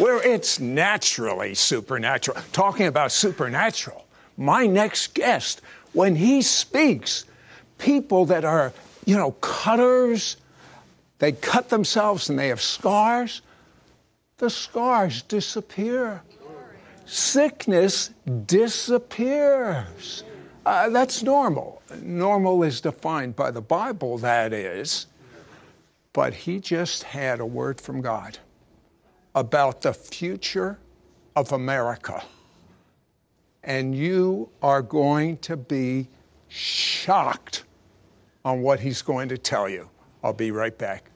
where it's naturally supernatural. Talking about supernatural, my next guest, when he speaks, people that are, you know, cutters, they cut themselves and they have scars, the scars disappear. Sickness disappears. Uh, that's normal. Normal is defined by the Bible, that is. But he just had a word from God about the future of America. And you are going to be shocked on what he's going to tell you. I'll be right back.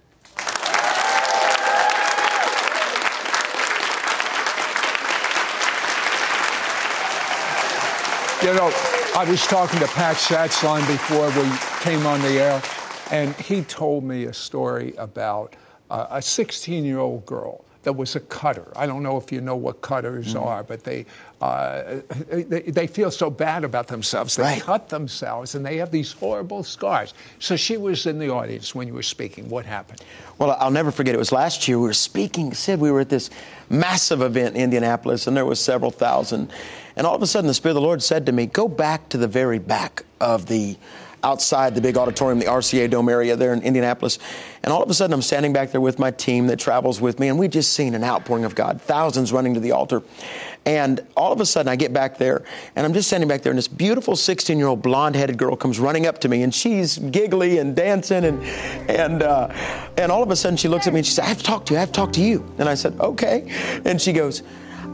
You know, I was talking to Pat Schatzline before we came on the air, and he told me a story about uh, a 16 year old girl that was a cutter. I don't know if you know what cutters Mm-hmm. are, but they, uh, they they feel so bad about themselves. They Right. cut themselves and they have these horrible scars. So she was in the audience when you were speaking. What happened? Well, I'll never forget. It was last year. We were speaking. Sid, we were at this massive event in Indianapolis, and there was several thousand. And all of a sudden, the Spirit of the Lord said to me, "Go back to the very back of the." Outside the big auditorium, the RCA Dome area there in Indianapolis. And all of a sudden, I'm standing back there with my team that travels with me, and we just seen an outpouring of God, thousands running to the altar. And all of a sudden, I get back there, and I'm just standing back there, and this beautiful 16 year old blonde headed girl comes running up to me, and she's giggly and dancing, and, and, uh, and all of a sudden, she looks at me and she said, I have to talk to you, I have to talk to you. And I said, okay. And she goes,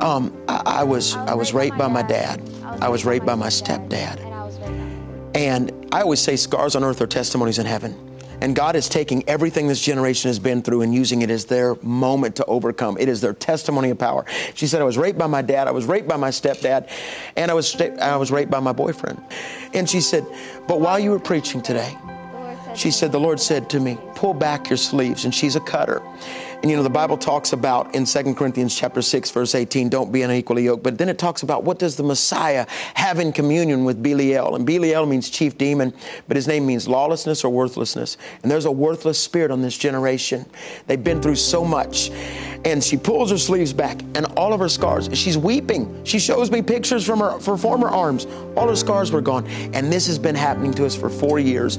um, I, I, was, I was raped by my dad, I was raped by my stepdad. And I always say scars on earth are testimonies in heaven. And God is taking everything this generation has been through and using it as their moment to overcome. It is their testimony of power. She said, I was raped by my dad, I was raped by my stepdad, and I was, I was raped by my boyfriend. And she said, But while you were preaching today, she said, The Lord said to me, pull back your sleeves. And she's a cutter. And you know, the Bible talks about in 2 Corinthians chapter 6, verse 18, don't be unequally yoked. But then it talks about what does the Messiah have in communion with Belial? And Belial means chief demon, but his name means lawlessness or worthlessness. And there's a worthless spirit on this generation. They've been through so much. And she pulls her sleeves back, and all of her scars, she's weeping. She shows me pictures from her, her former arms. All her scars were gone. And this has been happening to us for four years.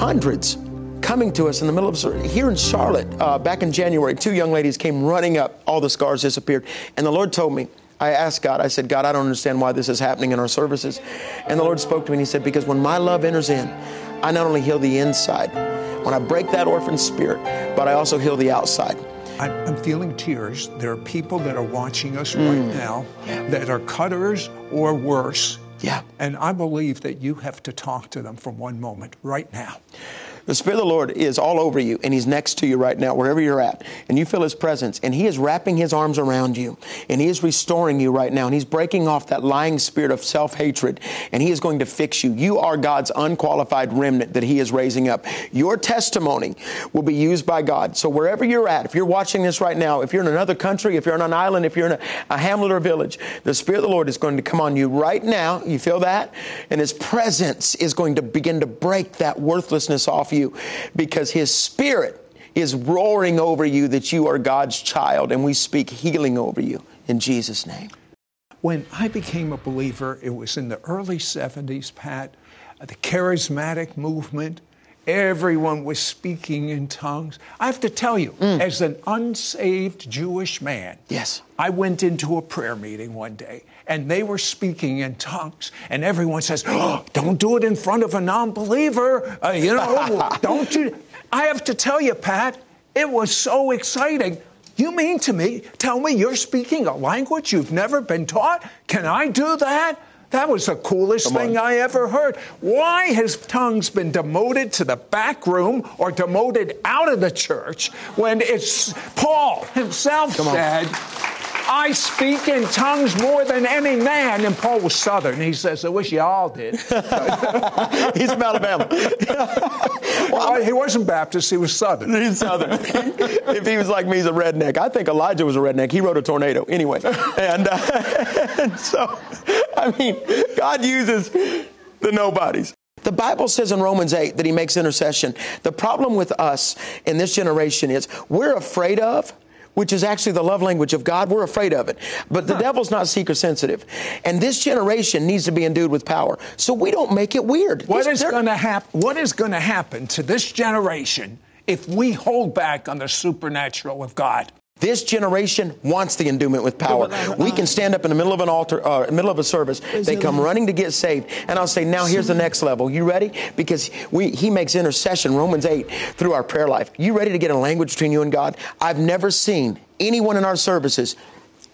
Hundreds coming to us in the middle of here in Charlotte uh, back in January. Two young ladies came running up, all the scars disappeared. And the Lord told me, I asked God, I said, God, I don't understand why this is happening in our services. And the Lord spoke to me and He said, Because when my love enters in, I not only heal the inside, when I break that orphan spirit, but I also heal the outside. I'm, feeling tears. There are people that are watching us Mm. right now that are cutters or worse. Yeah. And I believe that you have to talk to them for one moment right now. The Spirit of the Lord is all over you, and He's next to you right now, wherever you're at. And you feel His presence, and He is wrapping His arms around you, and He is restoring you right now, and He's breaking off that lying spirit of self hatred, and He is going to fix you. You are God's unqualified remnant that He is raising up. Your testimony will be used by God. So wherever you're at, if you're watching this right now, if you're in another country, if you're on an island, if you're in a, a hamlet or a village, the Spirit of the Lord is going to come on you right now. You feel that? And His presence is going to begin to break that worthlessness off you because His Spirit is roaring over you that you are God's child, and we speak healing over you in Jesus' name. When I became a believer, it was in the early 70s, Pat. The charismatic movement Everyone was speaking in tongues. I have to tell you, mm. as an unsaved Jewish man, yes, I went into a prayer meeting one day and they were speaking in tongues, and everyone says, oh, "Don't do it in front of a non-believer." Uh, you know, don't you? I have to tell you, Pat, it was so exciting. You mean to me, tell me you're speaking a language you've never been taught? Can I do that? That was the coolest Come thing on. I ever heard. Why has tongues been demoted to the back room or demoted out of the church when it's Paul himself Come said, on. I speak in tongues more than any man. And Paul was Southern. He says, I wish you all did. He's from Alabama. well, he wasn't Baptist, he was Southern. He's Southern. if he was like me, he's a redneck. I think Elijah was a redneck. He rode a tornado. Anyway. And, uh, and so, I mean, God uses the nobodies. The Bible says in Romans 8 that he makes intercession. The problem with us in this generation is we're afraid of which is actually the love language of God. We're afraid of it. But the huh. devil's not seeker sensitive. And this generation needs to be endued with power. So we don't make it weird. What this, is going to happen? What is going to happen to this generation if we hold back on the supernatural of God? This generation wants the endowment with power. We can stand up in the middle of an altar, uh, middle of a service. They come running to get saved, and I'll say, "Now here's the next level. You ready?" Because we, He makes intercession, Romans eight, through our prayer life. You ready to get a language between you and God? I've never seen anyone in our services,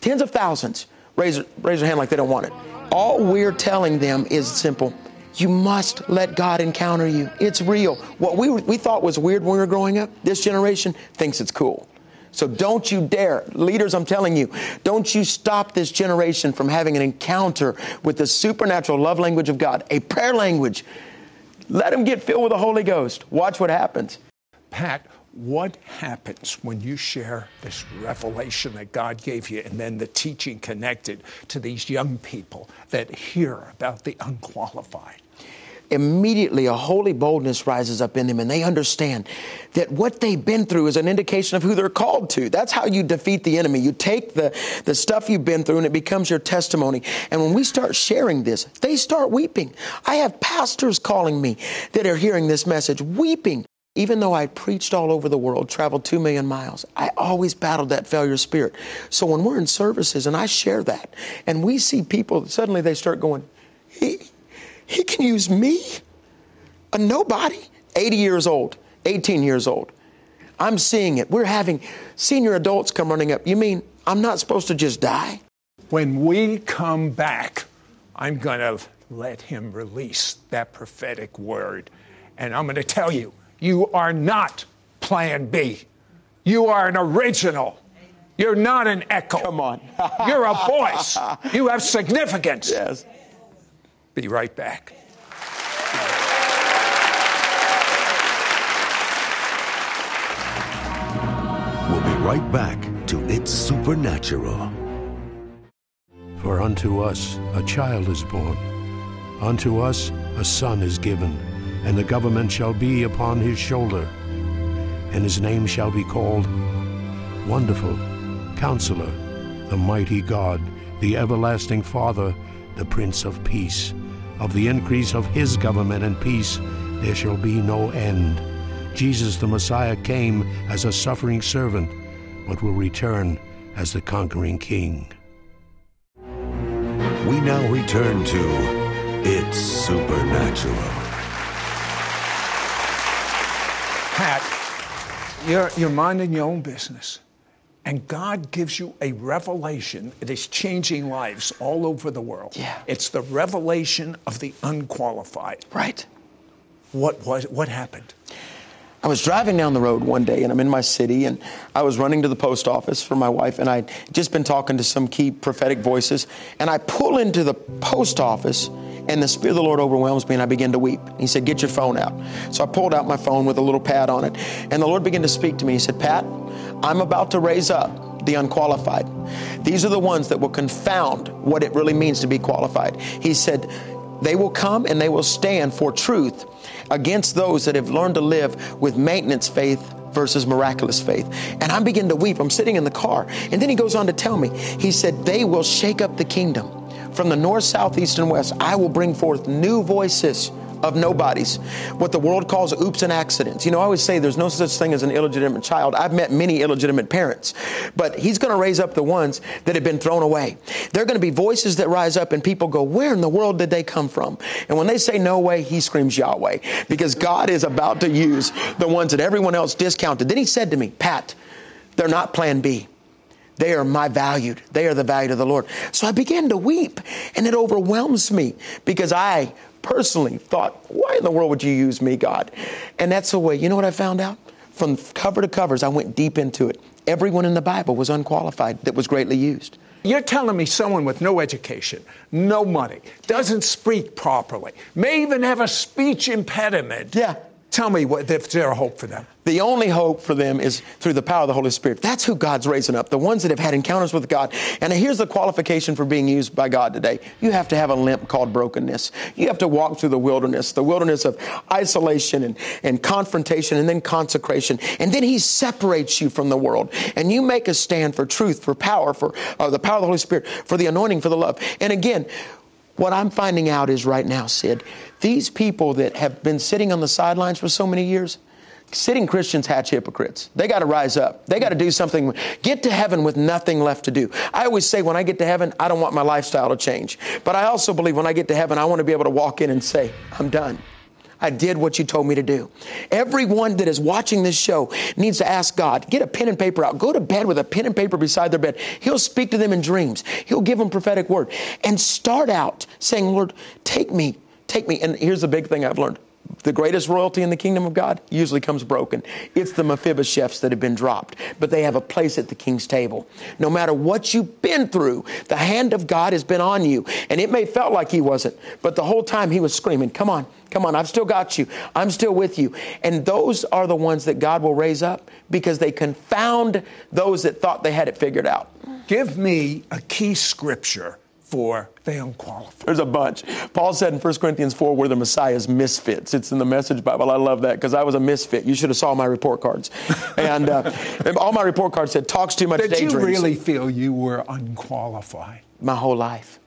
tens of thousands, raise raise their hand like they don't want it. All we're telling them is simple. You must let God encounter you. It's real. What we, we thought was weird when we were growing up, this generation thinks it's cool. So don't you dare, leaders, I'm telling you, don't you stop this generation from having an encounter with the supernatural love language of God, a prayer language. Let them get filled with the Holy Ghost. Watch what happens. Pat, what happens when you share this revelation that God gave you and then the teaching connected to these young people that hear about the unqualified? Immediately a holy boldness rises up in them and they understand that what they've been through is an indication of who they're called to. That's how you defeat the enemy. You take the, the stuff you've been through and it becomes your testimony. And when we start sharing this, they start weeping. I have pastors calling me that are hearing this message, weeping. Even though I preached all over the world, traveled two million miles, I always battled that failure spirit. So when we're in services and I share that, and we see people, suddenly they start going, he can use me, a nobody, 80 years old, 18 years old. I'm seeing it. We're having senior adults come running up. You mean I'm not supposed to just die? When we come back, I'm going to let him release that prophetic word. And I'm going to tell you, you are not plan B. You are an original. You're not an echo. Come on. You're a voice. You have significance. Yes. Be right back. We'll be right back to It's Supernatural. For unto us a child is born, unto us a son is given, and the government shall be upon his shoulder, and his name shall be called Wonderful, Counselor, the Mighty God, the Everlasting Father, the Prince of Peace of the increase of his government and peace there shall be no end. Jesus the Messiah came as a suffering servant, but will return as the conquering king. We now return to It's Supernatural. Pat, you're, you're minding your own business and God gives you a revelation that is changing lives all over the world. Yeah. It's the revelation of the unqualified. Right. What was what happened? I was driving down the road one day and I'm in my city and I was running to the post office for my wife and I'd just been talking to some key prophetic voices and I pull into the post office and the Spirit of the Lord overwhelms me and I begin to weep. He said, Get your phone out. So I pulled out my phone with a little pad on it and the Lord began to speak to me. He said, Pat, I'm about to raise up the unqualified. These are the ones that will confound what it really means to be qualified. He said, they will come and they will stand for truth against those that have learned to live with maintenance faith versus miraculous faith. And I'm beginning to weep. I'm sitting in the car. And then he goes on to tell me, he said, they will shake up the kingdom. From the north, south, east, and west, I will bring forth new voices of nobodies, what the world calls oops and accidents. You know, I always say there's no such thing as an illegitimate child. I've met many illegitimate parents, but he's going to raise up the ones that have been thrown away. There are going to be voices that rise up and people go, Where in the world did they come from? And when they say no way, he screams Yahweh because God is about to use the ones that everyone else discounted. Then he said to me, Pat, they're not plan B. They are my valued. They are the value of the Lord. So I began to weep, and it overwhelms me because I personally thought, why in the world would you use me, God? And that's the way, you know what I found out? From cover to covers, I went deep into it. Everyone in the Bible was unqualified that was greatly used. You're telling me someone with no education, no money, doesn't speak properly, may even have a speech impediment. Yeah. Tell me, what, if there a hope for them? The only hope for them is through the power of the Holy Spirit. That's who God's raising up, the ones that have had encounters with God. And here's the qualification for being used by God today you have to have a limp called brokenness. You have to walk through the wilderness, the wilderness of isolation and, and confrontation and then consecration. And then He separates you from the world. And you make a stand for truth, for power, for uh, the power of the Holy Spirit, for the anointing, for the love. And again, what I'm finding out is right now, Sid, these people that have been sitting on the sidelines for so many years, sitting Christians hatch hypocrites. They got to rise up. They got to do something. Get to heaven with nothing left to do. I always say when I get to heaven, I don't want my lifestyle to change. But I also believe when I get to heaven, I want to be able to walk in and say, I'm done. I did what you told me to do. Everyone that is watching this show needs to ask God, get a pen and paper out, go to bed with a pen and paper beside their bed. He'll speak to them in dreams. He'll give them prophetic word and start out saying, Lord, take me, take me. And here's the big thing I've learned the greatest royalty in the kingdom of God usually comes broken. It's the Mephibosheths that have been dropped, but they have a place at the king's table. No matter what you've been through, the hand of God has been on you. And it may felt like he wasn't, but the whole time he was screaming, Come on, come on, I've still got you. I'm still with you. And those are the ones that God will raise up because they confound those that thought they had it figured out. Give me a key scripture for the unqualified. There's a bunch. Paul said in 1 Corinthians 4, we're the Messiah's misfits. It's in the Message Bible. I love that because I was a misfit. You should have saw my report cards. and, uh, and all my report cards said, talks too much Did daydreams. you really feel you were unqualified? My whole life.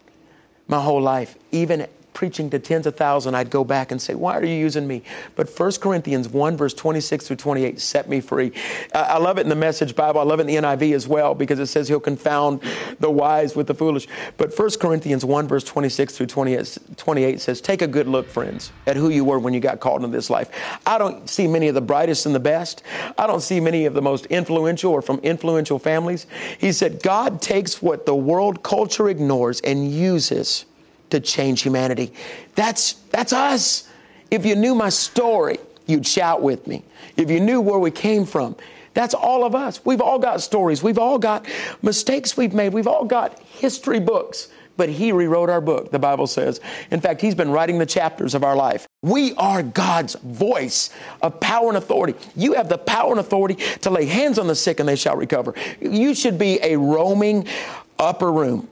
My whole life. Even preaching to tens of thousands, I'd go back and say, Why are you using me? But 1 Corinthians 1, verse 26 through 28 set me free. I love it in the Message Bible. I love it in the NIV as well because it says he'll confound the wise with the foolish. But 1 Corinthians 1, verse 26 through 28 says, Take a good look, friends, at who you were when you got called into this life. I don't see many of the brightest and the best. I don't see many of the most influential or from influential families. He said, God takes what the world culture ignores and uses to change humanity. That's, that's us. If you knew my story, you'd shout with me. If you knew where we came from, that's all of us. We've all got stories. We've all got mistakes we've made. We've all got history books. But He rewrote our book, the Bible says. In fact, He's been writing the chapters of our life. We are God's voice of power and authority. You have the power and authority to lay hands on the sick and they shall recover. You should be a roaming upper room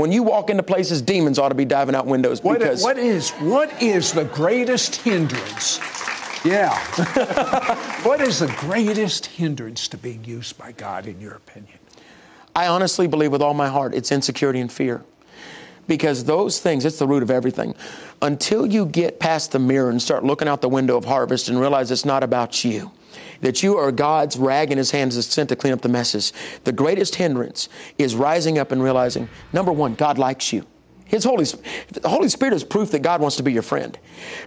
when you walk into places, demons ought to be diving out windows. Because what, what is what is the greatest hindrance? Yeah. what is the greatest hindrance to being used by God, in your opinion? I honestly believe with all my heart it's insecurity and fear. Because those things, it's the root of everything. Until you get past the mirror and start looking out the window of harvest and realize it's not about you, that you are God's rag in his hands that's sent to clean up the messes. The greatest hindrance is rising up and realizing, number one, God likes you. His Holy, the Holy Spirit is proof that God wants to be your friend.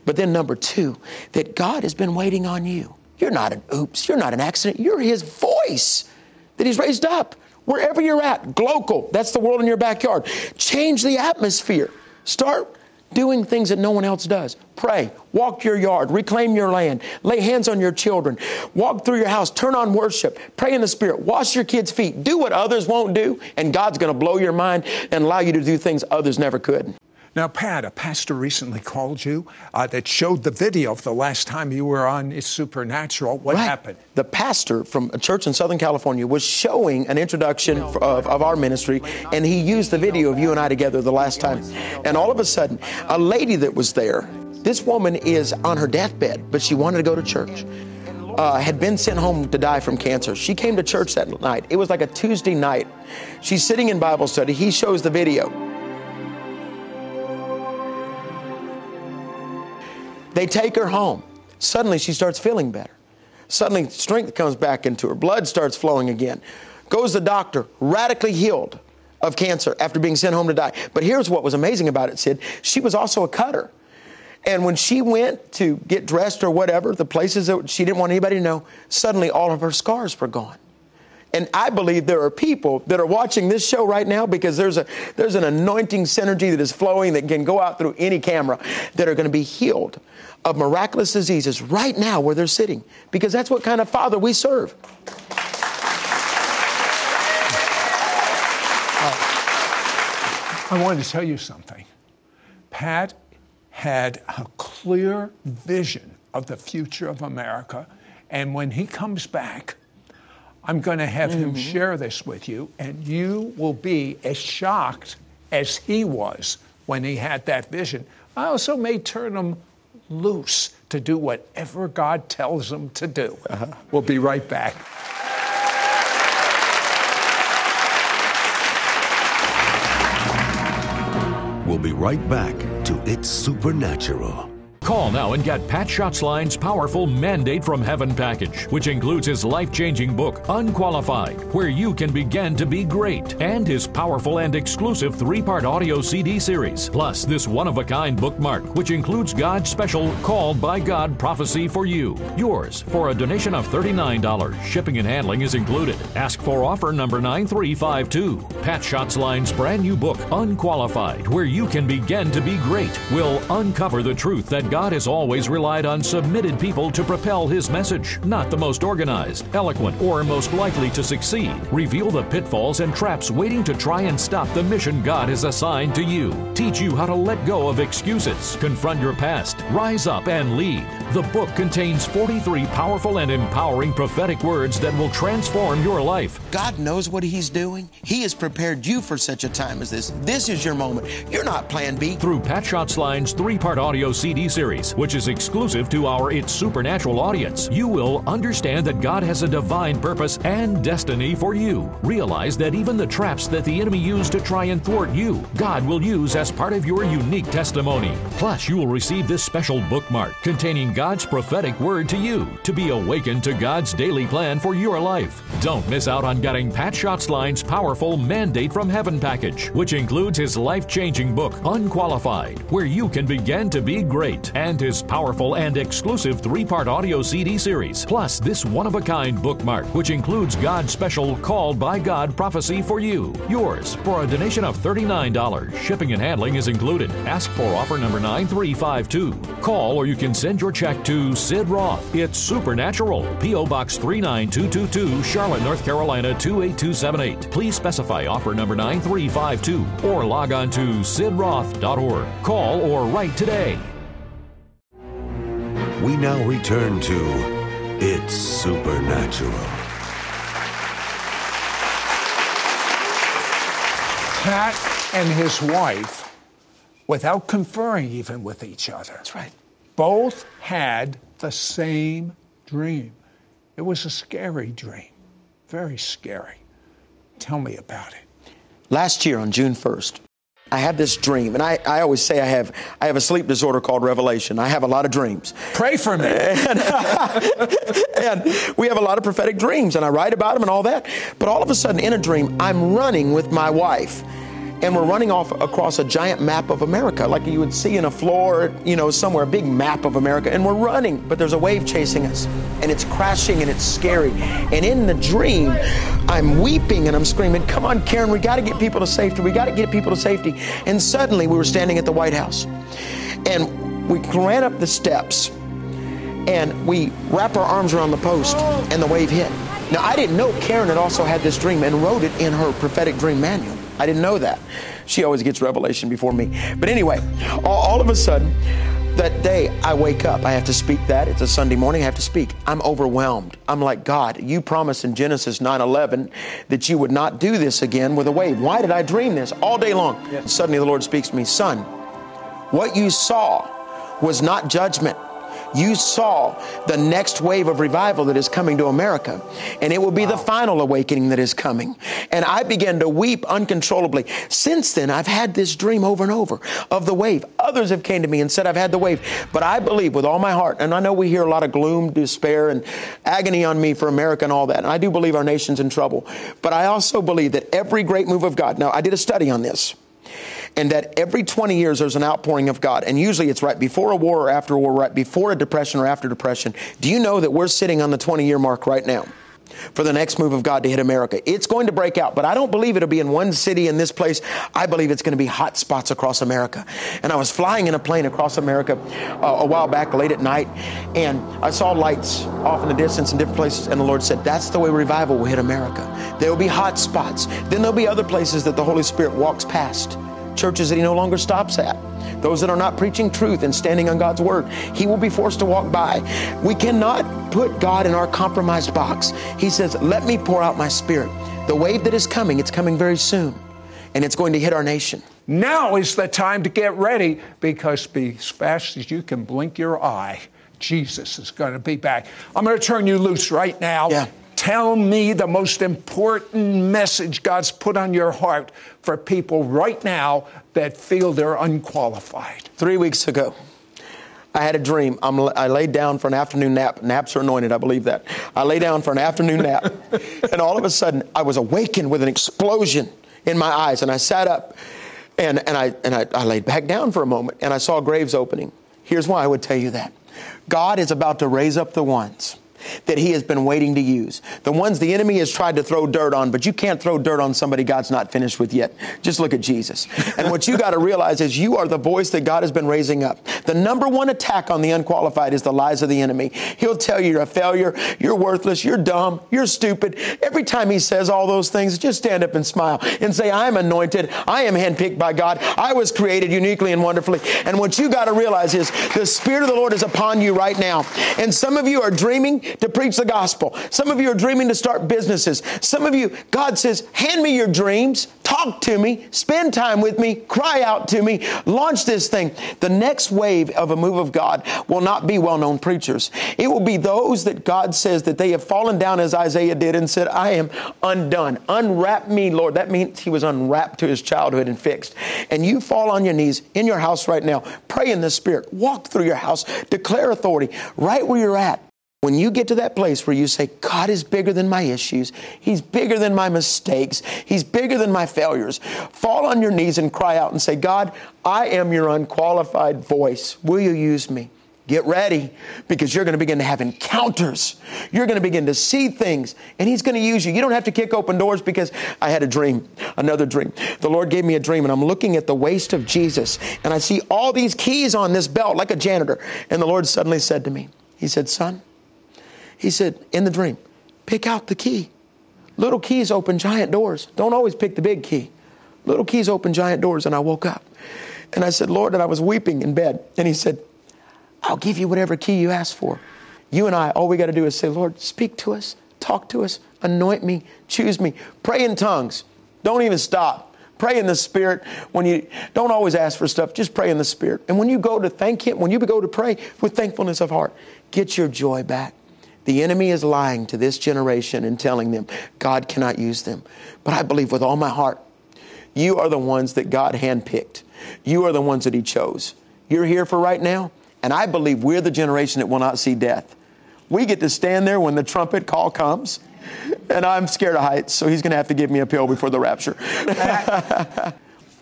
But then number two, that God has been waiting on you. You're not an oops, you're not an accident, you're His voice that He's raised up. Wherever you're at, local, that's the world in your backyard. Change the atmosphere. Start doing things that no one else does. Pray, walk your yard, reclaim your land, lay hands on your children, walk through your house, turn on worship, pray in the Spirit, wash your kids' feet, do what others won't do, and God's going to blow your mind and allow you to do things others never could. Now, Pat, a pastor recently called you uh, that showed the video of the last time you were on It's Supernatural. What right. happened? The pastor from a church in Southern California was showing an introduction of, of our ministry, and he used the video of you and I together the last time. And all of a sudden, a lady that was there, this woman is on her deathbed, but she wanted to go to church. Uh, had been sent home to die from cancer. She came to church that night. It was like a Tuesday night. She's sitting in Bible study. He shows the video. They take her home. Suddenly, she starts feeling better. Suddenly, strength comes back into her. Blood starts flowing again. Goes the doctor, radically healed of cancer after being sent home to die. But here's what was amazing about it, Sid. She was also a cutter. And when she went to get dressed or whatever, the places that she didn't want anybody to know, suddenly all of her scars were gone. And I believe there are people that are watching this show right now because there's a there's an anointing synergy that is flowing that can go out through any camera that are going to be healed of miraculous diseases right now where they're sitting because that's what kind of father we serve. I wanted to tell you something. Pat had a clear vision of the future of America. And when he comes back, I'm going to have mm-hmm. him share this with you, and you will be as shocked as he was when he had that vision. I also may turn him loose to do whatever God tells him to do. Uh-huh. We'll be right back. We'll be right back to It's Supernatural. Call now and get Pat Schatzline's powerful Mandate from Heaven package, which includes his life changing book, Unqualified, where you can begin to be great, and his powerful and exclusive three part audio CD series, plus this one of a kind bookmark, which includes God's special Called by God prophecy for you. Yours for a donation of $39. Shipping and handling is included. Ask for offer number 9352. Pat Schatzline's brand new book, Unqualified, where you can begin to be great, will uncover the truth that God has always relied on submitted people to propel his message, not the most organized, eloquent, or most likely to succeed. Reveal the pitfalls and traps waiting to try and stop the mission God has assigned to you. Teach you how to let go of excuses, confront your past, rise up, and lead. The book contains 43 powerful and empowering prophetic words that will transform your life. God knows what He's doing. He has prepared you for such a time as this. This is your moment. You're not plan B. Through Pat Schatzline's three part audio CD series, series, which is exclusive to our It's Supernatural audience. You will understand that God has a divine purpose and destiny for you. Realize that even the traps that the enemy used to try and thwart you, God will use as part of your unique testimony. Plus, you will receive this special bookmark containing God's prophetic word to you to be awakened to God's daily plan for your life. Don't miss out on getting Pat Schatzline's powerful Mandate from Heaven package, which includes his life changing book, Unqualified, where you can begin to be great and his powerful and exclusive three part audio CD series, plus this one of a kind bookmark, which includes God's special Called by God prophecy for you. Yours for a donation of $39. Shipping and handling is included. Ask for offer number 9352. Call or you can send your check to Sid Roth. It's Supernatural. P.O. Box 39222, Charlotte, North Carolina 28278. Please specify offer number 9352 or log on to sidroth.org. Call or write today we now return to It's Supernatural. Pat and his wife, without conferring even with each other, That's right. Both had the same dream. It was a scary dream, very scary. Tell me about it. Last year on June 1st, I had this dream, and I, I always say I have I have a sleep disorder called revelation. I have a lot of dreams. Pray for me. And, and we have a lot of prophetic dreams, and I write about them and all that. But all of a sudden, in a dream, I'm running with my wife and we're running off across a giant map of America, like you would see in a floor, you know, somewhere, a big map of America, and we're running, but there's a wave chasing us, and it's crashing and it's scary. And in the dream, I'm weeping and I'm screaming, Come on, Karen, we got to get people to safety. We got to get people to safety. And suddenly we were standing at the White House, and we ran up the steps, and we wrap our arms around the post, and the wave hit. Now, I didn't know Karen had also had this dream and wrote it in her prophetic dream manual. I didn't know that. She always gets revelation before me. But anyway, all, all of a sudden, that day I wake up. I have to speak that. It's a Sunday morning. I have to speak. I'm overwhelmed. I'm like, God, you promised in Genesis 9 11 that you would not do this again with a wave. Why did I dream this all day long? Yeah. Suddenly the Lord speaks to me, Son, what you saw was not judgment. You saw the next wave of revival that is coming to America. And it will be wow. the final awakening that is coming. And I began to weep uncontrollably. Since then, I've had this dream over and over of the wave. Others have came to me and said, I've had the wave. But I believe with all my heart, and I know we hear a lot of gloom, despair, and agony on me for America and all that. And I do believe our nation's in trouble. But I also believe that every great move of God, now I did a study on this and that every 20 years there's an outpouring of God. And usually it's right before a war or after a war, right before a depression or after depression. Do you know that we're sitting on the 20 year mark right now? For the next move of God to hit America. It's going to break out, but I don't believe it'll be in one city in this place. I believe it's going to be hot spots across America. And I was flying in a plane across America uh, a while back, late at night, and I saw lights off in the distance in different places. And the Lord said, That's the way revival will hit America. There will be hot spots. Then there'll be other places that the Holy Spirit walks past churches that he no longer stops at. Those that are not preaching truth and standing on God's word, he will be forced to walk by. We cannot put God in our compromised box. He says, Let me pour out my spirit. The wave that is coming, it's coming very soon, and it's going to hit our nation. Now is the time to get ready because as fast as you can blink your eye, Jesus is going to be back. I'm going to turn you loose right now. Yeah. Tell me the most important message God's put on your heart for people right now that feel they're unqualified. Three weeks ago, I had a dream. I'm, i laid down for an afternoon nap. Naps are anointed, I believe that. I lay down for an afternoon nap, and all of a sudden, I was awakened with an explosion in my eyes, and I sat up, and, and, I, and I, I laid back down for a moment, and I saw graves opening. Here's why I would tell you that God is about to raise up the ones that he has been waiting to use. The ones the enemy has tried to throw dirt on, but you can't throw dirt on somebody God's not finished with yet. Just look at Jesus. And what you got to realize is you are the voice that God has been raising up. The number one attack on the unqualified is the lies of the enemy. He'll tell you you're a failure, you're worthless, you're dumb, you're stupid. Every time he says all those things, just stand up and smile and say, I'm anointed, I am handpicked by God, I was created uniquely and wonderfully. And what you got to realize is the Spirit of the Lord is upon you right now. And some of you are dreaming to preach the gospel. Some of you are dreaming to start businesses. Some of you, God says, hand me your dreams, talk to me, spend time with me, cry out to me, launch this thing. The next wave of a move of God will not be well known preachers. It will be those that God says that they have fallen down as Isaiah did and said, I am undone. Unwrap me, Lord. That means he was unwrapped to his childhood and fixed. And you fall on your knees in your house right now, pray in the Spirit, walk through your house, declare authority right where you're at. When you get to that place where you say, God is bigger than my issues, He's bigger than my mistakes, He's bigger than my failures, fall on your knees and cry out and say, God, I am your unqualified voice. Will you use me? Get ready because you're going to begin to have encounters. You're going to begin to see things and He's going to use you. You don't have to kick open doors because I had a dream, another dream. The Lord gave me a dream and I'm looking at the waist of Jesus and I see all these keys on this belt like a janitor. And the Lord suddenly said to me, He said, Son, he said, in the dream, pick out the key. Little keys open giant doors. Don't always pick the big key. Little keys open giant doors. And I woke up and I said, Lord, and I was weeping in bed. And He said, I'll give you whatever key you ask for. You and I, all we got to do is say, Lord, speak to us, talk to us, anoint me, choose me, pray in tongues. Don't even stop. Pray in the Spirit. When you don't always ask for stuff, just pray in the Spirit. And when you go to thank Him, when you go to pray with thankfulness of heart, get your joy back. The enemy is lying to this generation and telling them God cannot use them. But I believe with all my heart, you are the ones that God handpicked. You are the ones that He chose. You're here for right now, and I believe we're the generation that will not see death. We get to stand there when the trumpet call comes, and I'm scared of heights, so He's going to have to give me a pill before the rapture.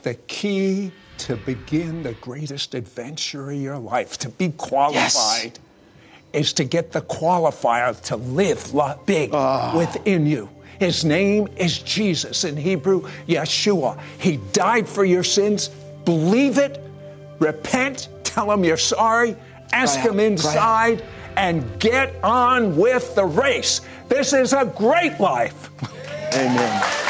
the key to begin the greatest adventure of your life, to be qualified. Yes is to get the qualifier to live big uh. within you. His name is Jesus in Hebrew, Yeshua. He died for your sins. Believe it, repent, tell him you're sorry, ask him inside, and get on with the race. This is a great life. Amen.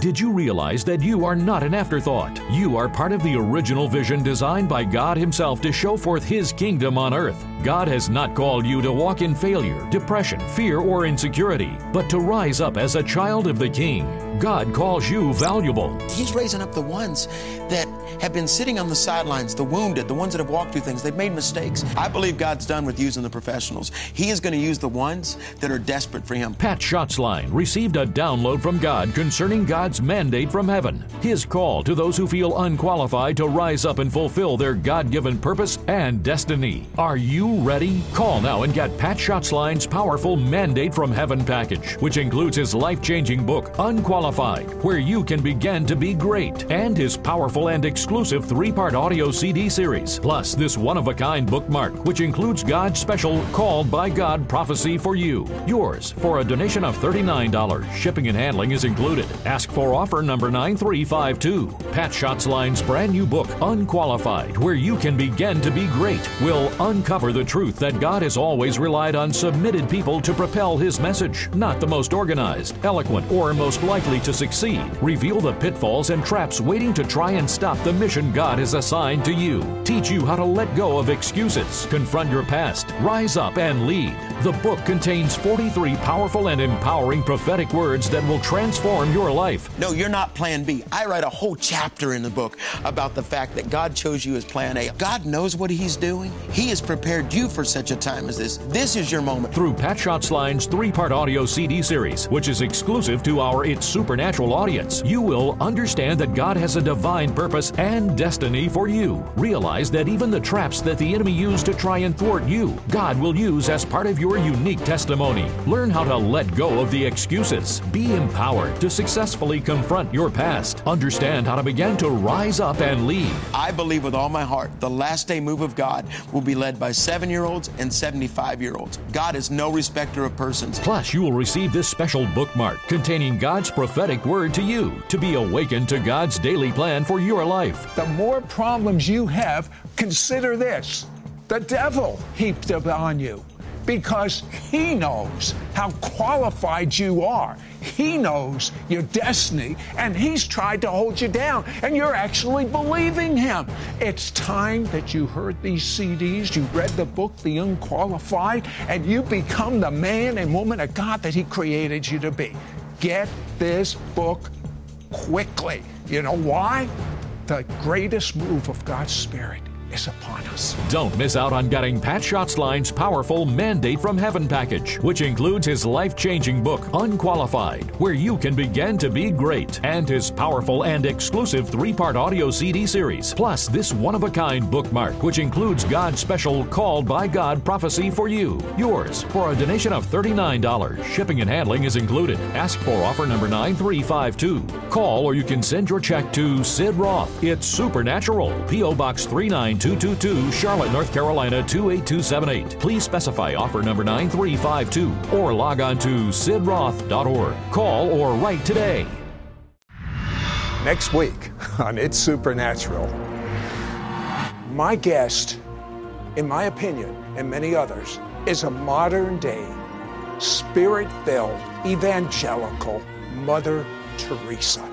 Did you realize that you are not an afterthought? You are part of the original vision designed by God Himself to show forth His kingdom on earth. God has not called you to walk in failure, depression, fear, or insecurity, but to rise up as a child of the King. God calls you valuable. He's raising up the ones that have been sitting on the sidelines, the wounded, the ones that have walked through things. They've made mistakes. I believe God's done with using the professionals. He is going to use the ones that are desperate for Him. Pat Schatzline received a download from God concerning God's mandate from heaven. His call to those who feel unqualified to rise up and fulfill their God given purpose and destiny. Are you ready? Call now and get Pat Schatzline's powerful Mandate from Heaven package, which includes his life changing book, Unqualified, where you can begin to be great, and his powerful and exclusive three part audio CD series, plus this one of a kind bookmark, which includes God's special Called by God prophecy for you. Yours for a donation of $39. Shipping and handling is included. Ask for offer number 9352. Pat Schatzline's brand new book, Unqualified, where you can begin to be great, will uncover the truth that God has always relied on submitted people to propel his message, not the most organized, eloquent, or most likely to succeed. Reveal the pitfalls and traps waiting to try and stop the mission God has assigned to you. Teach you how to let go of excuses, confront your past, rise up, and lead. The book contains 43 powerful and empowering prophetic words that will transform your life. No, you're not plan B. I write a whole chapter in the book about the fact that God chose you as plan A. God knows what He's doing. He has prepared you for such a time as this. This is your moment. Through Pat Schatzline's three part audio CD series, which is exclusive to our It's Supernatural audience, you will understand that God has a divine purpose and destiny for you. Realize that even the traps that the enemy used to try and thwart you, God will use as part of your unique testimony. Learn how to let go of the excuses. Be empowered to successfully confront your past. Understand how to begin to rise up and lead. I believe with all my heart the last day move of God will be led by seven year olds and 75 year olds. God is no respecter of persons. Plus, you will receive this special bookmark containing God's prophetic word to you to be awakened to God's daily plan for your life. The more problems you have, consider this the devil heaped upon you because he knows how qualified you are. He knows your destiny, and he's tried to hold you down, and you're actually believing him. It's time that you heard these CDs, you read the book, The Unqualified, and you become the man and woman of God that he created you to be. Get this book quickly. You know why? The greatest move of God's Spirit is upon us. Don't miss out on getting Pat Schatzline's powerful Mandate from Heaven package, which includes his life changing book, Unqualified, where you can begin to be great, and his powerful and exclusive three part audio CD series, plus this one of a kind bookmark, which includes God's special Called by God prophecy for you. Yours for a donation of $39. Shipping and handling is included. Ask for offer number 9352. Call or you can send your check to Sid Roth. It's Supernatural, P.O. Box 39. 222 Charlotte, North Carolina 28278. Please specify offer number 9352 or log on to sidroth.org. Call or write today. Next week on It's Supernatural, my guest, in my opinion, and many others, is a modern day, spirit filled, evangelical Mother Teresa.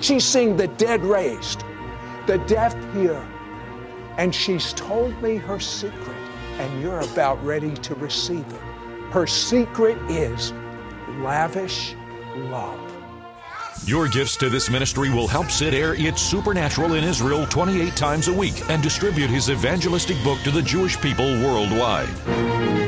She's seeing the dead raised, the deaf hear, and she's told me her secret, and you're about ready to receive it. Her secret is lavish love. Your gifts to this ministry will help Sid air It's Supernatural in Israel 28 times a week and distribute his evangelistic book to the Jewish people worldwide.